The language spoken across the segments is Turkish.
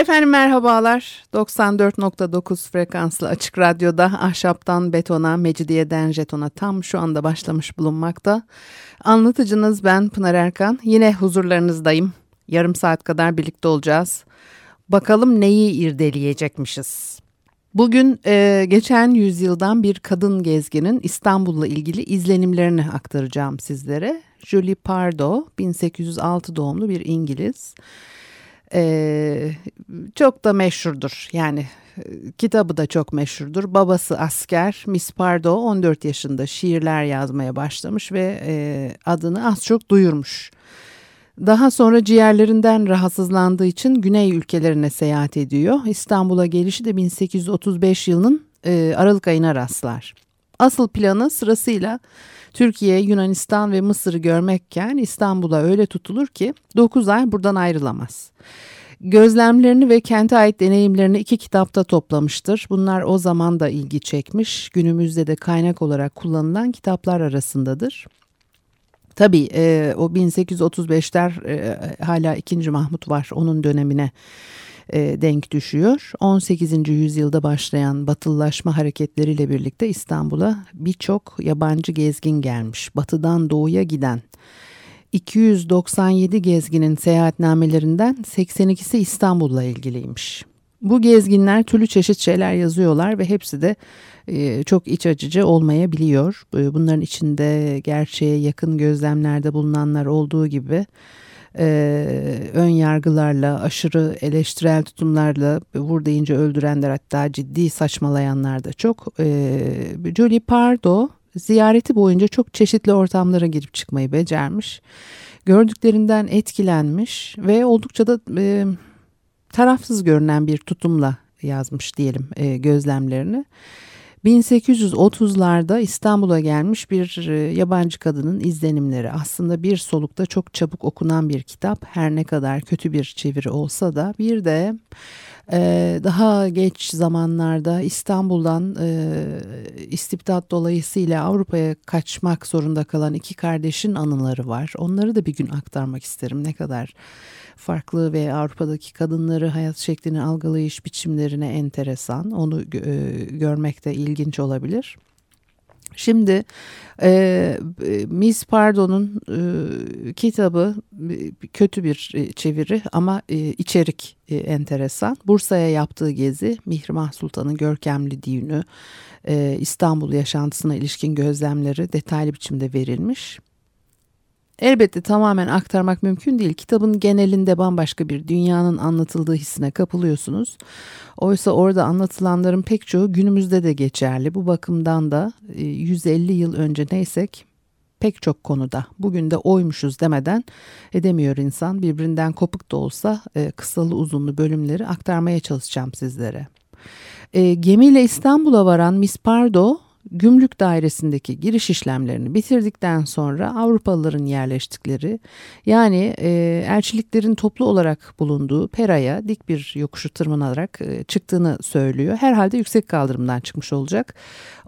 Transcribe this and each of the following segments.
Efendim merhabalar. 94.9 frekanslı açık radyoda ahşaptan betona, mecidiyeden jetona tam şu anda başlamış bulunmakta. Anlatıcınız ben Pınar Erkan. Yine huzurlarınızdayım. Yarım saat kadar birlikte olacağız. Bakalım neyi irdeleyecekmişiz. Bugün e, geçen yüzyıldan bir kadın gezginin İstanbul'la ilgili izlenimlerini aktaracağım sizlere. Julie Pardo 1806 doğumlu bir İngiliz. Ee, çok da meşhurdur yani e, kitabı da çok meşhurdur. Babası asker Miss Pardo 14 yaşında şiirler yazmaya başlamış ve e, adını az çok duyurmuş. Daha sonra ciğerlerinden rahatsızlandığı için güney ülkelerine seyahat ediyor. İstanbul'a gelişi de 1835 yılının e, Aralık ayına rastlar. Asıl planı sırasıyla Türkiye, Yunanistan ve Mısır'ı görmekken İstanbul'a öyle tutulur ki 9 ay buradan ayrılamaz. Gözlemlerini ve kente ait deneyimlerini iki kitapta toplamıştır. Bunlar o zaman da ilgi çekmiş. Günümüzde de kaynak olarak kullanılan kitaplar arasındadır. Tabii e, o 1835'ler e, hala 2. Mahmut var onun dönemine e, denk düşüyor. 18. yüzyılda başlayan batılılaşma hareketleriyle birlikte İstanbul'a birçok yabancı gezgin gelmiş. Batıdan doğuya giden 297 gezginin seyahatnamelerinden 82'si İstanbul'la ilgiliymiş. Bu gezginler türlü çeşit şeyler yazıyorlar ve hepsi de e, çok iç açıcı olmayabiliyor. E, bunların içinde gerçeğe yakın gözlemlerde bulunanlar olduğu gibi e, ön yargılarla, aşırı eleştirel tutumlarla vur deyince öldürenler hatta ciddi saçmalayanlar da çok. E, Julie Pardo ziyareti boyunca çok çeşitli ortamlara girip çıkmayı becermiş. Gördüklerinden etkilenmiş ve oldukça da e, tarafsız görünen bir tutumla yazmış diyelim e, gözlemlerini. 1830'larda İstanbul'a gelmiş bir e, yabancı kadının izlenimleri. Aslında bir solukta çok çabuk okunan bir kitap. Her ne kadar kötü bir çeviri olsa da. Bir de ee, daha geç zamanlarda İstanbul'dan e, istibdat dolayısıyla Avrupa'ya kaçmak zorunda kalan iki kardeşin anıları var. Onları da bir gün aktarmak isterim. Ne kadar farklı ve Avrupa'daki kadınları hayat şeklini algılayış biçimlerine enteresan. Onu e, görmek de ilginç olabilir. Şimdi e, Miss Pardo'nun e, kitabı kötü bir çeviri ama e, içerik e, enteresan. Bursa'ya yaptığı gezi Mihrimah Sultan'ın görkemli düğünü, e, İstanbul yaşantısına ilişkin gözlemleri detaylı biçimde verilmiş. Elbette tamamen aktarmak mümkün değil. Kitabın genelinde bambaşka bir dünyanın anlatıldığı hissine kapılıyorsunuz. Oysa orada anlatılanların pek çoğu günümüzde de geçerli. Bu bakımdan da 150 e, yıl önce neysek pek çok konuda bugün de oymuşuz demeden edemiyor insan. Birbirinden kopuk da olsa e, kısalı uzunlu bölümleri aktarmaya çalışacağım sizlere. E, gemiyle İstanbul'a varan Miss Pardo gümrük dairesindeki giriş işlemlerini bitirdikten sonra Avrupalıların yerleştikleri yani e, elçiliklerin toplu olarak bulunduğu Pera'ya dik bir yokuşu tırmanarak e, çıktığını söylüyor. Herhalde yüksek kaldırımdan çıkmış olacak.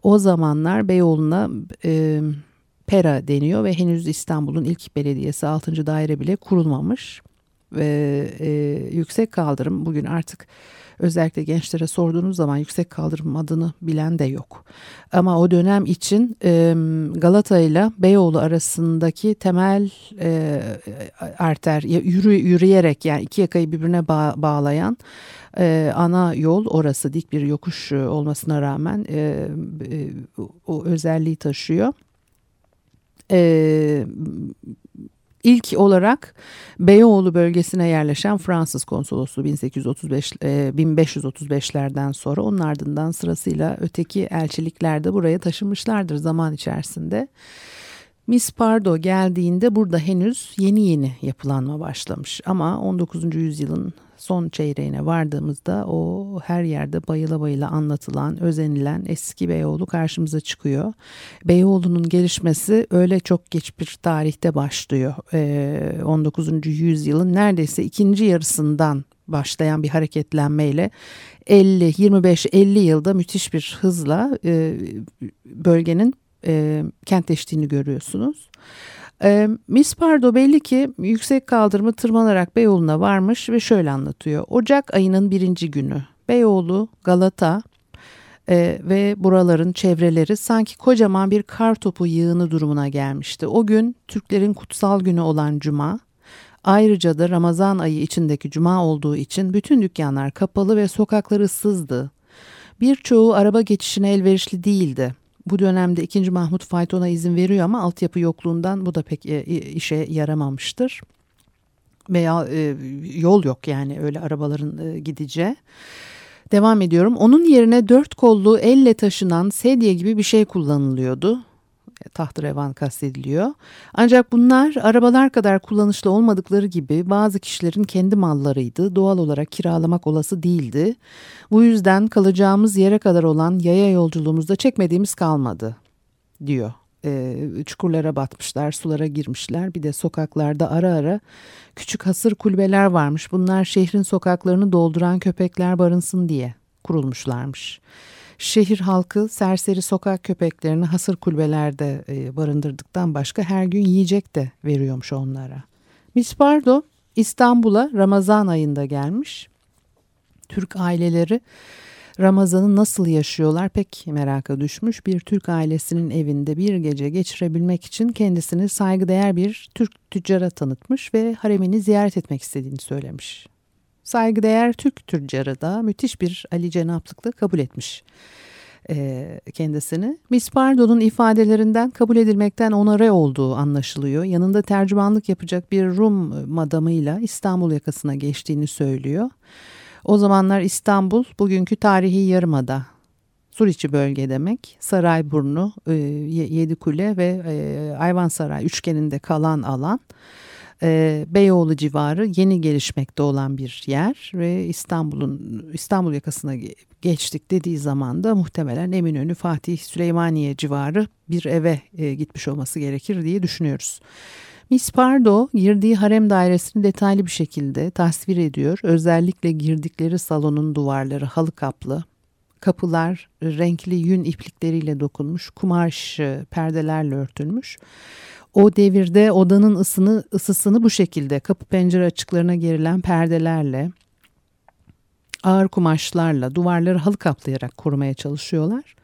O zamanlar Beyoğlu'na e, Pera deniyor ve henüz İstanbul'un ilk belediyesi 6. daire bile kurulmamış. Ve e, yüksek kaldırım bugün artık özellikle gençlere sorduğunuz zaman yüksek kaldırım adını bilen de yok. Ama o dönem için e, Galata ile Beyoğlu arasındaki temel e, arter yürü, yürüyerek yani iki yakayı birbirine bağ, bağlayan e, ana yol orası dik bir yokuş olmasına rağmen e, e, o özelliği taşıyor. E, İlk olarak Beyoğlu bölgesine yerleşen Fransız konsolosluğu 1835 1535'lerden sonra onun ardından sırasıyla öteki elçilikler de buraya taşınmışlardır zaman içerisinde. Miss Pardo geldiğinde burada henüz yeni yeni yapılanma başlamış ama 19. yüzyılın son çeyreğine vardığımızda o her yerde bayıla bayıla anlatılan, özenilen eski Beyoğlu karşımıza çıkıyor. Beyoğlu'nun gelişmesi öyle çok geç bir tarihte başlıyor. Ee, 19. yüzyılın neredeyse ikinci yarısından başlayan bir hareketlenmeyle 50, 25-50 yılda müthiş bir hızla e, bölgenin e, kentleştiğini görüyorsunuz. E, Miss Pardo belli ki yüksek kaldırımı tırmanarak Beyoğlu'na varmış ve şöyle anlatıyor. Ocak ayının birinci günü Beyoğlu, Galata e, ve buraların çevreleri sanki kocaman bir kar topu yığını durumuna gelmişti. O gün Türklerin kutsal günü olan Cuma, ayrıca da Ramazan ayı içindeki Cuma olduğu için bütün dükkanlar kapalı ve sokakları ıssızdı. Birçoğu araba geçişine elverişli değildi. Bu dönemde 2. Mahmut faytona izin veriyor ama altyapı yokluğundan bu da pek e, işe yaramamıştır. Veya e, yol yok yani öyle arabaların e, gideceği. Devam ediyorum. Onun yerine dört kollu elle taşınan sedye gibi bir şey kullanılıyordu tahtrevan kastediliyor. Ancak bunlar arabalar kadar kullanışlı olmadıkları gibi bazı kişilerin kendi mallarıydı. Doğal olarak kiralamak olası değildi. Bu yüzden kalacağımız yere kadar olan yaya yolculuğumuzda çekmediğimiz kalmadı diyor. E, çukurlara batmışlar, sulara girmişler. Bir de sokaklarda ara ara küçük hasır kulübeler varmış. Bunlar şehrin sokaklarını dolduran köpekler barınsın diye kurulmuşlarmış. Şehir halkı serseri sokak köpeklerini hasır kulübelerde e, barındırdıktan başka her gün yiyecek de veriyormuş onlara. Miss Pardo İstanbul'a Ramazan ayında gelmiş. Türk aileleri Ramazan'ı nasıl yaşıyorlar pek meraka düşmüş. Bir Türk ailesinin evinde bir gece geçirebilmek için kendisini saygıdeğer bir Türk tüccara tanıtmış ve haremini ziyaret etmek istediğini söylemiş saygıdeğer Türk tüccarı da müthiş bir Ali Cenaplıkla kabul etmiş e, kendisini. Miss Pardo'nun ifadelerinden kabul edilmekten onare olduğu anlaşılıyor. Yanında tercümanlık yapacak bir Rum madamıyla İstanbul yakasına geçtiğini söylüyor. O zamanlar İstanbul bugünkü tarihi yarımada. Suriçi bölge demek. Sarayburnu, e, Yedikule ve e, Ayvansaray üçgeninde kalan alan e, Beyoğlu civarı yeni gelişmekte olan bir yer ve İstanbul'un İstanbul yakasına geçtik dediği zaman da muhtemelen Eminönü, Fatih, Süleymaniye civarı bir eve e, gitmiş olması gerekir diye düşünüyoruz. Miss Pardo girdiği harem dairesini detaylı bir şekilde tasvir ediyor. Özellikle girdikleri salonun duvarları halı kaplı, kapılar renkli yün iplikleriyle dokunmuş, kumaş e, perdelerle örtülmüş. O devirde odanın ısını, ısısını bu şekilde kapı pencere açıklarına gerilen perdelerle, ağır kumaşlarla duvarları halı kaplayarak korumaya çalışıyorlar.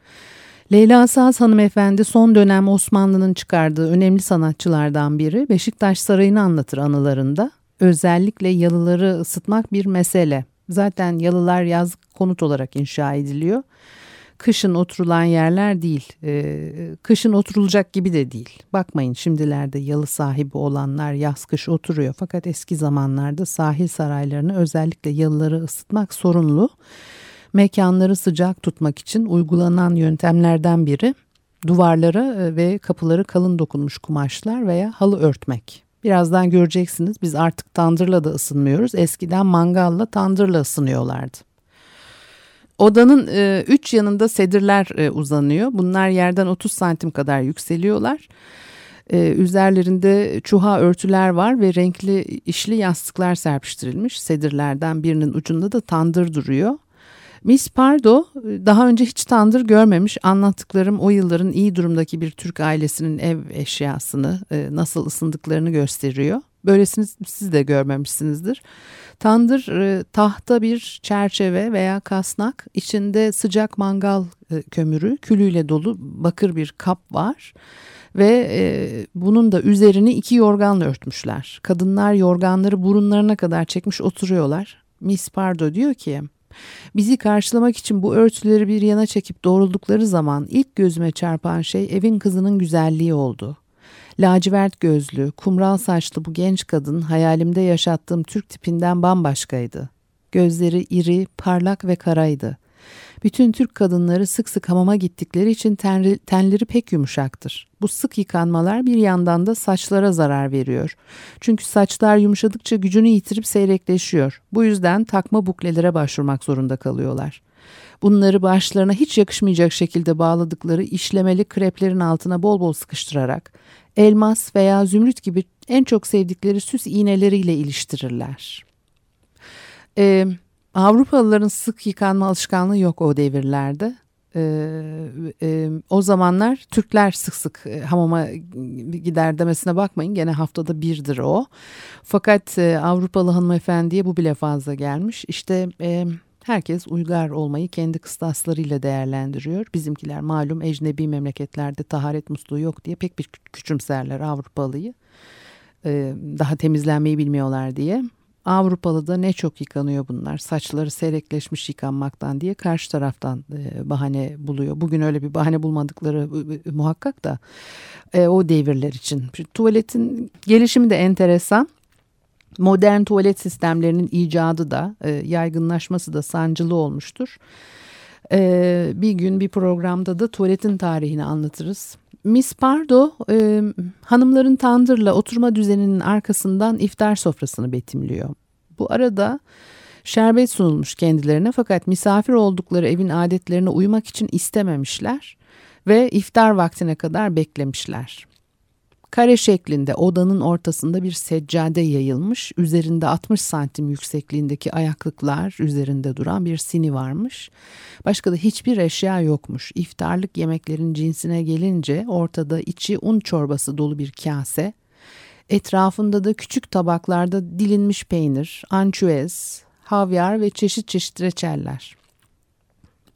Leyla Saz hanımefendi son dönem Osmanlı'nın çıkardığı önemli sanatçılardan biri Beşiktaş Sarayı'nı anlatır anılarında. Özellikle yalıları ısıtmak bir mesele. Zaten yalılar yaz konut olarak inşa ediliyor kışın oturulan yerler değil. E, kışın oturulacak gibi de değil. Bakmayın şimdilerde yalı sahibi olanlar yaz kış oturuyor. Fakat eski zamanlarda sahil saraylarını özellikle yalıları ısıtmak sorunlu. Mekanları sıcak tutmak için uygulanan yöntemlerden biri duvarlara ve kapıları kalın dokunmuş kumaşlar veya halı örtmek. Birazdan göreceksiniz biz artık tandırla da ısınmıyoruz. Eskiden mangalla tandırla ısınıyorlardı. Odanın e, üç yanında sedirler e, uzanıyor. Bunlar yerden 30 santim kadar yükseliyorlar. E, üzerlerinde çuha örtüler var ve renkli işli yastıklar serpiştirilmiş. Sedirlerden birinin ucunda da tandır duruyor. Miss Pardo daha önce hiç tandır görmemiş anlattıklarım o yılların iyi durumdaki bir Türk ailesinin ev eşyasını e, nasıl ısındıklarını gösteriyor. Böylesini siz de görmemişsinizdir. Tandır e, tahta bir çerçeve veya kasnak içinde sıcak mangal e, kömürü külüyle dolu bakır bir kap var ve e, bunun da üzerini iki yorganla örtmüşler. Kadınlar yorganları burunlarına kadar çekmiş oturuyorlar. Miss Pardo diyor ki bizi karşılamak için bu örtüleri bir yana çekip doğruldukları zaman ilk gözüme çarpan şey evin kızının güzelliği oldu. Lacivert gözlü, kumral saçlı bu genç kadın hayalimde yaşattığım Türk tipinden bambaşkaydı. Gözleri iri, parlak ve karaydı. Bütün Türk kadınları sık sık hamama gittikleri için tenri, tenleri pek yumuşaktır. Bu sık yıkanmalar bir yandan da saçlara zarar veriyor. Çünkü saçlar yumuşadıkça gücünü yitirip seyrekleşiyor. Bu yüzden takma buklelere başvurmak zorunda kalıyorlar. Bunları başlarına hiç yakışmayacak şekilde bağladıkları işlemeli kreplerin altına bol bol sıkıştırarak elmas veya zümrüt gibi en çok sevdikleri süs iğneleriyle iliştirirler. Ee, Avrupalıların sık yıkanma alışkanlığı yok o devirlerde. Ee, e, o zamanlar Türkler sık sık e, hamama gider demesine bakmayın gene haftada birdir o. Fakat e, Avrupalı hanımefendiye bu bile fazla gelmiş. İşte e, herkes uygar olmayı kendi kıstaslarıyla değerlendiriyor. Bizimkiler malum ecnebi memleketlerde taharet musluğu yok diye pek bir küçümserler Avrupalıyı. E, daha temizlenmeyi bilmiyorlar diye. Avrupalı da ne çok yıkanıyor bunlar. Saçları seyrekleşmiş yıkanmaktan diye karşı taraftan e, bahane buluyor. Bugün öyle bir bahane bulmadıkları muhakkak da e, o devirler için. Tuvaletin gelişimi de enteresan. Modern tuvalet sistemlerinin icadı da e, yaygınlaşması da sancılı olmuştur. E, bir gün bir programda da tuvaletin tarihini anlatırız. Miss Pardo e, hanımların tandırla oturma düzeninin arkasından iftar sofrasını betimliyor. Bu arada şerbet sunulmuş kendilerine fakat misafir oldukları evin adetlerine uymak için istememişler ve iftar vaktine kadar beklemişler. Kare şeklinde odanın ortasında bir seccade yayılmış, üzerinde 60 santim yüksekliğindeki ayaklıklar üzerinde duran bir sini varmış. Başka da hiçbir eşya yokmuş. İftarlık yemeklerin cinsine gelince ortada içi un çorbası dolu bir kase, etrafında da küçük tabaklarda dilinmiş peynir, ançuez, havyar ve çeşit çeşit reçeller.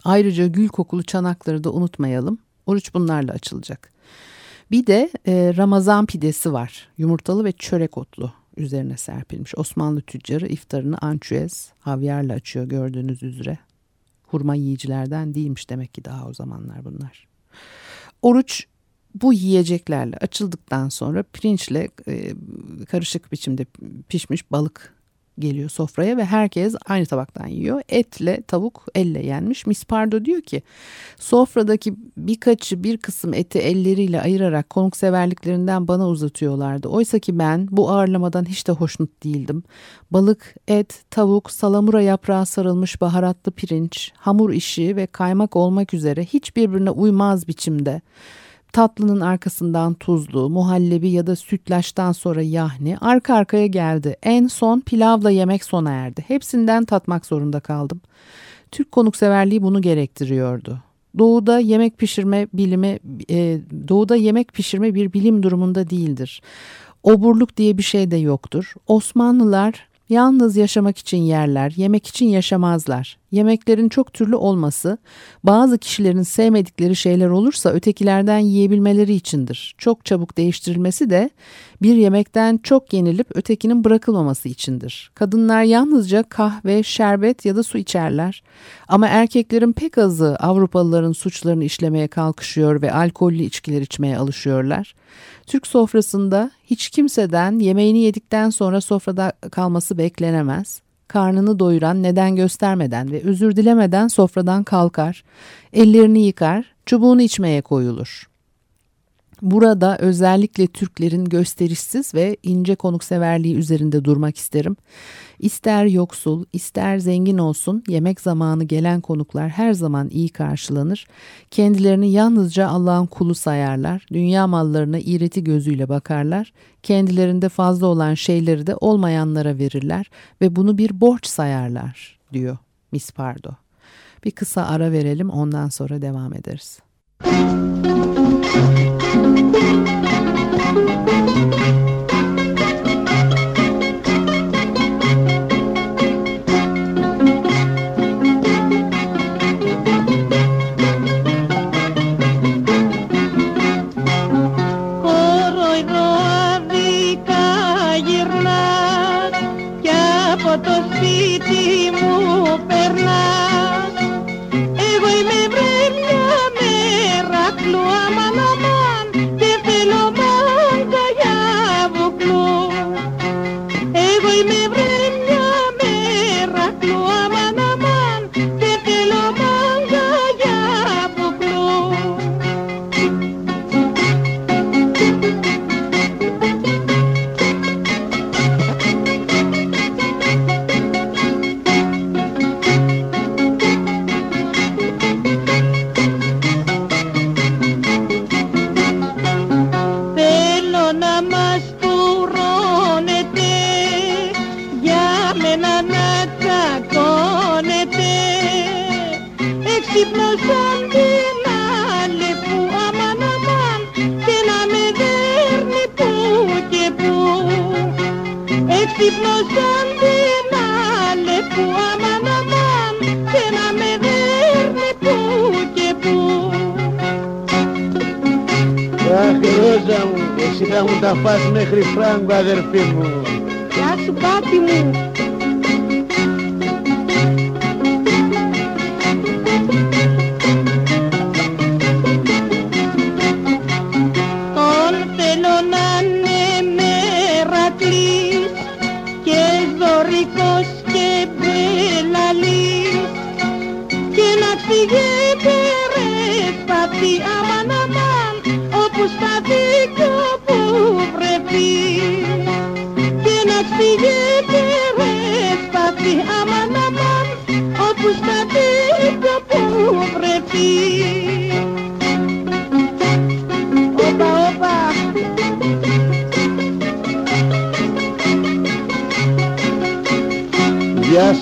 Ayrıca gül kokulu çanakları da unutmayalım. Oruç bunlarla açılacak. Bir de e, Ramazan pidesi var. Yumurtalı ve çörek otlu üzerine serpilmiş. Osmanlı tüccarı iftarını ançüez, havyarla açıyor gördüğünüz üzere. Hurma yiyicilerden değilmiş demek ki daha o zamanlar bunlar. Oruç bu yiyeceklerle açıldıktan sonra pirinçle e, karışık biçimde pişmiş balık geliyor sofraya ve herkes aynı tabaktan yiyor. Etle tavuk elle yenmiş. Miss Pardo diyor ki sofradaki birkaçı bir kısım eti elleriyle ayırarak konukseverliklerinden bana uzatıyorlardı. Oysa ki ben bu ağırlamadan hiç de hoşnut değildim. Balık, et, tavuk, salamura yaprağı sarılmış baharatlı pirinç, hamur işi ve kaymak olmak üzere hiç birbirine uymaz biçimde Tatlının arkasından tuzlu, muhallebi ya da sütlaçtan sonra yahni arka arkaya geldi. En son pilavla yemek sona erdi. Hepsinden tatmak zorunda kaldım. Türk konukseverliği bunu gerektiriyordu. Doğuda yemek pişirme bilimi e, doğuda yemek pişirme bir bilim durumunda değildir. Oburluk diye bir şey de yoktur. Osmanlılar Yalnız yaşamak için yerler, yemek için yaşamazlar. Yemeklerin çok türlü olması, bazı kişilerin sevmedikleri şeyler olursa ötekilerden yiyebilmeleri içindir. Çok çabuk değiştirilmesi de bir yemekten çok yenilip ötekinin bırakılmaması içindir. Kadınlar yalnızca kahve, şerbet ya da su içerler. Ama erkeklerin pek azı Avrupalıların suçlarını işlemeye kalkışıyor ve alkollü içkiler içmeye alışıyorlar. Türk sofrasında hiç kimseden yemeğini yedikten sonra sofrada kalması beklenemez. Karnını doyuran neden göstermeden ve özür dilemeden sofradan kalkar, ellerini yıkar, çubuğunu içmeye koyulur. Burada özellikle Türklerin gösterişsiz ve ince konukseverliği üzerinde durmak isterim. İster yoksul, ister zengin olsun yemek zamanı gelen konuklar her zaman iyi karşılanır. Kendilerini yalnızca Allah'ın kulu sayarlar. Dünya mallarına iğreti gözüyle bakarlar. Kendilerinde fazla olan şeyleri de olmayanlara verirler ve bunu bir borç sayarlar diyor Miss Pardo. Bir kısa ara verelim ondan sonra devam ederiz. Müzik Εξύπνωσαν την άλλη που αμάν αμάν και να με δέρνει που και που Αχ, Ρόζα μου, εσύ θα μου τα φας μέχρι φράγκο, αδερφή μου. Γεια σου πάτη μου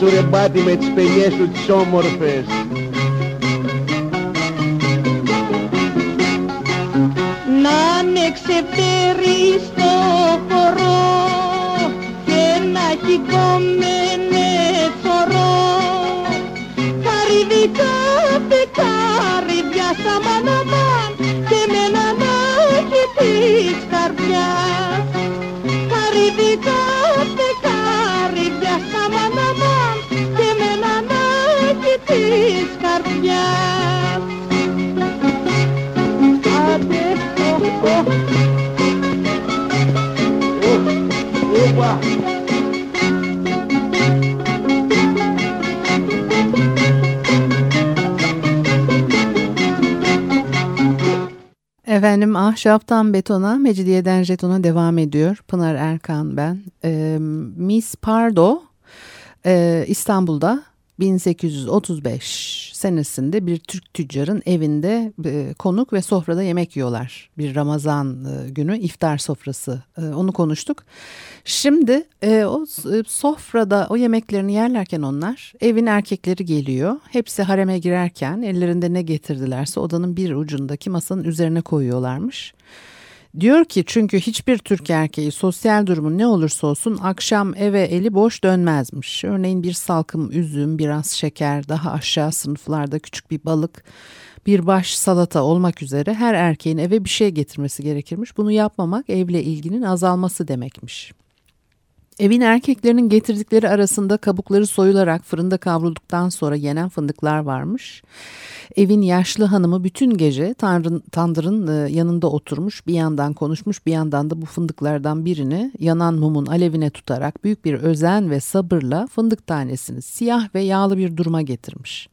σου ρε μπάτι με τις παινιές σου τις όμορφες. Να με ξεφέρει στο χορό και να έχει κομμένες Efendim ahşaptan betona, mecidiyeden jetona devam ediyor. Pınar Erkan ben. Ee, Miss Pardo e, İstanbul'da 1835 senesinde bir Türk tüccarın evinde e, konuk ve sofrada yemek yiyorlar. Bir Ramazan e, günü iftar sofrası e, onu konuştuk. Şimdi o sofrada o yemeklerini yerlerken onlar evin erkekleri geliyor. Hepsi hareme girerken ellerinde ne getirdilerse odanın bir ucundaki masanın üzerine koyuyorlarmış. Diyor ki çünkü hiçbir Türk erkeği sosyal durumu ne olursa olsun akşam eve eli boş dönmezmiş. Örneğin bir salkım üzüm, biraz şeker, daha aşağı sınıflarda küçük bir balık, bir baş salata olmak üzere her erkeğin eve bir şey getirmesi gerekirmiş. Bunu yapmamak evle ilginin azalması demekmiş. Evin erkeklerinin getirdikleri arasında kabukları soyularak fırında kavrulduktan sonra yenen fındıklar varmış. Evin yaşlı hanımı bütün gece tanrın, tandırın e, yanında oturmuş bir yandan konuşmuş bir yandan da bu fındıklardan birini yanan mumun alevine tutarak büyük bir özen ve sabırla fındık tanesini siyah ve yağlı bir duruma getirmiş.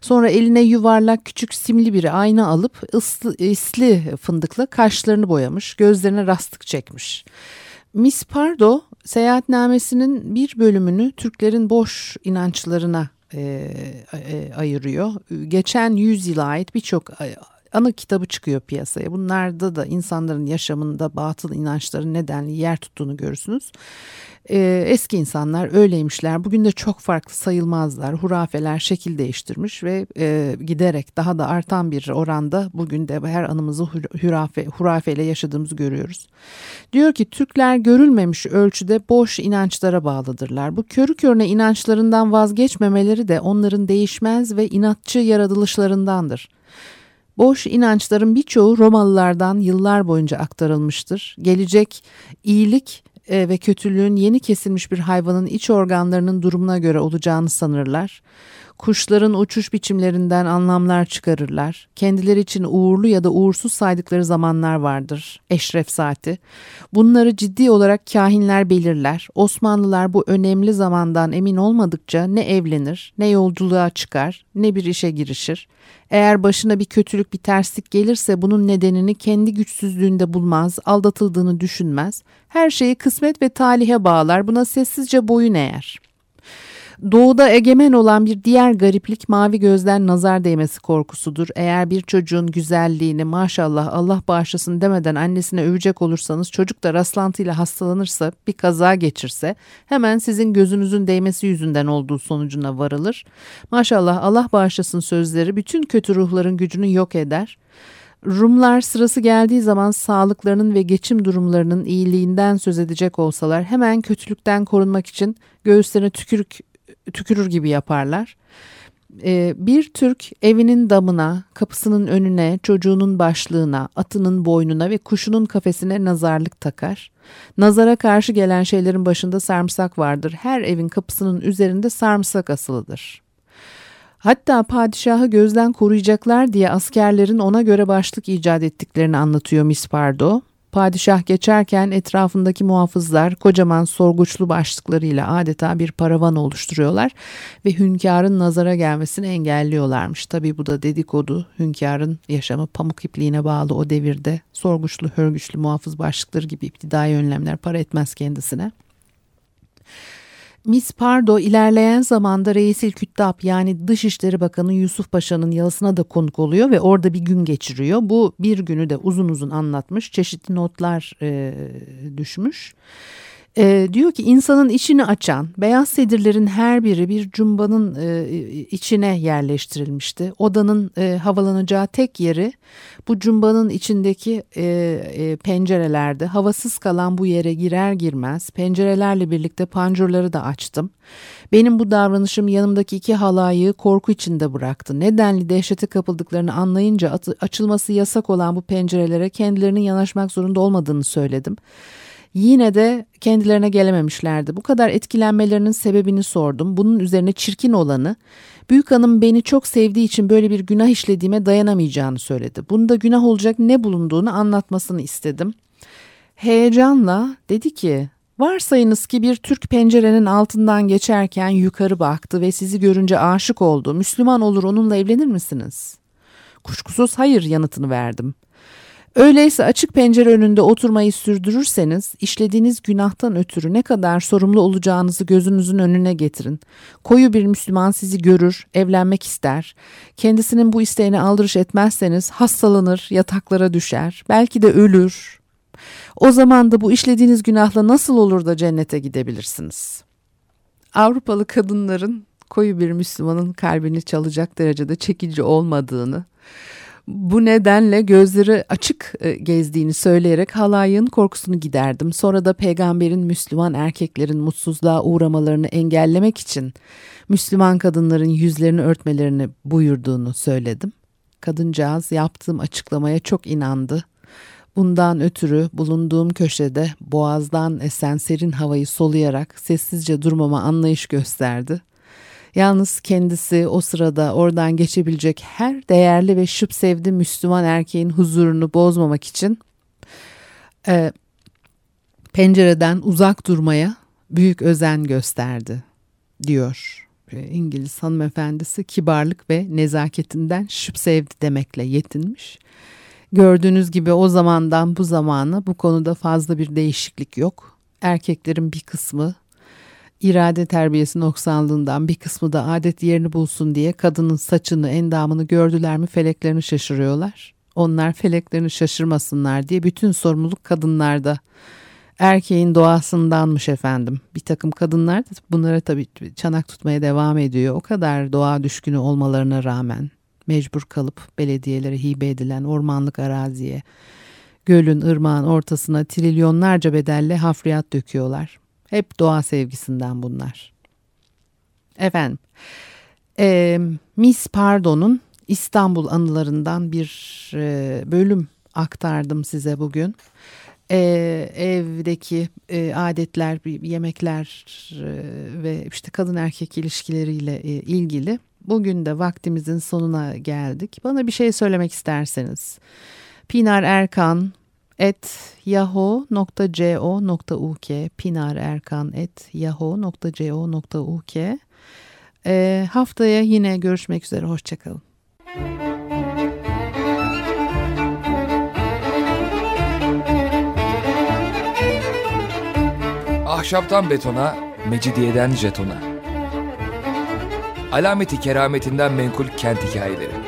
Sonra eline yuvarlak küçük simli bir ayna alıp ıslı, isli fındıkla kaşlarını boyamış, gözlerine rastlık çekmiş. Miss Pardo seyahatnamesinin bir bölümünü Türklerin boş inançlarına e, e, ayırıyor. Geçen yüzyıla ait birçok anı kitabı çıkıyor piyasaya. Bunlarda da insanların yaşamında batıl inançların nedenli yer tuttuğunu görürsünüz. Ee, eski insanlar öyleymişler. Bugün de çok farklı sayılmazlar. Hurafeler şekil değiştirmiş ve e, giderek daha da artan bir oranda bugün de her anımızı hurafe, hurafeyle yaşadığımızı görüyoruz. Diyor ki Türkler görülmemiş ölçüde boş inançlara bağlıdırlar. Bu körü körüne inançlarından vazgeçmemeleri de onların değişmez ve inatçı yaratılışlarındandır. Boş inançların birçoğu Romalılardan yıllar boyunca aktarılmıştır. Gelecek iyilik e, ve kötülüğün yeni kesilmiş bir hayvanın iç organlarının durumuna göre olacağını sanırlar. Kuşların uçuş biçimlerinden anlamlar çıkarırlar. Kendileri için uğurlu ya da uğursuz saydıkları zamanlar vardır. Eşref saati. Bunları ciddi olarak kahinler belirler. Osmanlılar bu önemli zamandan emin olmadıkça ne evlenir, ne yolculuğa çıkar, ne bir işe girişir. Eğer başına bir kötülük, bir terslik gelirse bunun nedenini kendi güçsüzlüğünde bulmaz, aldatıldığını düşünmez. Her şeyi kısmet ve talihe bağlar, buna sessizce boyun eğer.'' Doğuda egemen olan bir diğer gariplik mavi gözden nazar değmesi korkusudur. Eğer bir çocuğun güzelliğini maşallah Allah bağışlasın demeden annesine övecek olursanız çocuk da rastlantıyla hastalanırsa bir kaza geçirse hemen sizin gözünüzün değmesi yüzünden olduğu sonucuna varılır. Maşallah Allah bağışlasın sözleri bütün kötü ruhların gücünü yok eder. Rumlar sırası geldiği zaman sağlıklarının ve geçim durumlarının iyiliğinden söz edecek olsalar hemen kötülükten korunmak için göğüslerine tükürük, tükürür gibi yaparlar. Ee, bir Türk evinin damına, kapısının önüne, çocuğunun başlığına, atının boynuna ve kuşunun kafesine nazarlık takar. Nazara karşı gelen şeylerin başında sarımsak vardır. Her evin kapısının üzerinde sarımsak asılıdır. Hatta padişahı gözden koruyacaklar diye askerlerin ona göre başlık icat ettiklerini anlatıyor Miss Pardo. Padişah geçerken etrafındaki muhafızlar kocaman sorguçlu başlıklarıyla adeta bir paravan oluşturuyorlar ve hünkârın nazara gelmesini engelliyorlarmış. Tabii bu da dedikodu. Hünkârın yaşamı pamuk ipliğine bağlı o devirde sorguçlu, hörgüçlü muhafız başlıkları gibi iptidai önlemler para etmez kendisine. Miss Pardo ilerleyen zamanda Reisil Küttab yani Dışişleri Bakanı Yusuf Paşa'nın yalısına da konuk oluyor ve orada bir gün geçiriyor. Bu bir günü de uzun uzun anlatmış, çeşitli notlar e, düşmüş. E, diyor ki insanın içini açan beyaz sedirlerin her biri bir cumbanın e, içine yerleştirilmişti. Odanın e, havalanacağı tek yeri bu cumbanın içindeki e, e, pencerelerde havasız kalan bu yere girer girmez pencerelerle birlikte pancurları da açtım. Benim bu davranışım yanımdaki iki halayı korku içinde bıraktı. Nedenli dehşete kapıldıklarını anlayınca açılması yasak olan bu pencerelere kendilerinin yanaşmak zorunda olmadığını söyledim yine de kendilerine gelememişlerdi. Bu kadar etkilenmelerinin sebebini sordum. Bunun üzerine çirkin olanı büyük hanım beni çok sevdiği için böyle bir günah işlediğime dayanamayacağını söyledi. Bunda günah olacak ne bulunduğunu anlatmasını istedim. Heyecanla dedi ki Varsayınız ki bir Türk pencerenin altından geçerken yukarı baktı ve sizi görünce aşık oldu. Müslüman olur onunla evlenir misiniz? Kuşkusuz hayır yanıtını verdim. Öyleyse açık pencere önünde oturmayı sürdürürseniz işlediğiniz günahtan ötürü ne kadar sorumlu olacağınızı gözünüzün önüne getirin. Koyu bir Müslüman sizi görür, evlenmek ister. Kendisinin bu isteğine aldırış etmezseniz hastalanır, yataklara düşer, belki de ölür. O zaman da bu işlediğiniz günahla nasıl olur da cennete gidebilirsiniz? Avrupalı kadınların koyu bir Müslümanın kalbini çalacak derecede çekici olmadığını, bu nedenle gözleri açık e, gezdiğini söyleyerek halayın korkusunu giderdim. Sonra da peygamberin Müslüman erkeklerin mutsuzluğa uğramalarını engellemek için Müslüman kadınların yüzlerini örtmelerini buyurduğunu söyledim. Kadıncağız yaptığım açıklamaya çok inandı. Bundan ötürü bulunduğum köşede boğazdan esen serin havayı soluyarak sessizce durmama anlayış gösterdi. Yalnız kendisi o sırada oradan geçebilecek her değerli ve şıp sevdi Müslüman erkeğin huzurunu bozmamak için e, pencereden uzak durmaya büyük özen gösterdi diyor. E, İngiliz hanımefendisi kibarlık ve nezaketinden şıp sevdi demekle yetinmiş. Gördüğünüz gibi o zamandan bu zamana bu konuda fazla bir değişiklik yok. Erkeklerin bir kısmı irade terbiyesi noksanlığından bir kısmı da adet yerini bulsun diye kadının saçını, endamını gördüler mi feleklerini şaşırıyorlar. Onlar feleklerini şaşırmasınlar diye bütün sorumluluk kadınlarda. Erkeğin doğasındanmış efendim. Bir takım kadınlar da bunlara tabii çanak tutmaya devam ediyor. O kadar doğa düşkünü olmalarına rağmen mecbur kalıp belediyelere hibe edilen ormanlık araziye, gölün, ırmağın ortasına trilyonlarca bedelle hafriyat döküyorlar. Hep doğa sevgisinden bunlar. Efendim, e, Miss Pardon'un İstanbul anılarından bir e, bölüm aktardım size bugün. E, evdeki e, adetler, yemekler e, ve işte kadın erkek ilişkileriyle e, ilgili. Bugün de vaktimizin sonuna geldik. Bana bir şey söylemek isterseniz. Pinar Erkan et yahoo.co.uk pinarerkan et yahoo.co.uk e, Haftaya yine görüşmek üzere. Hoşçakalın. Ahşaptan betona, mecidiyeden jetona. Alameti kerametinden menkul kent hikayeleri.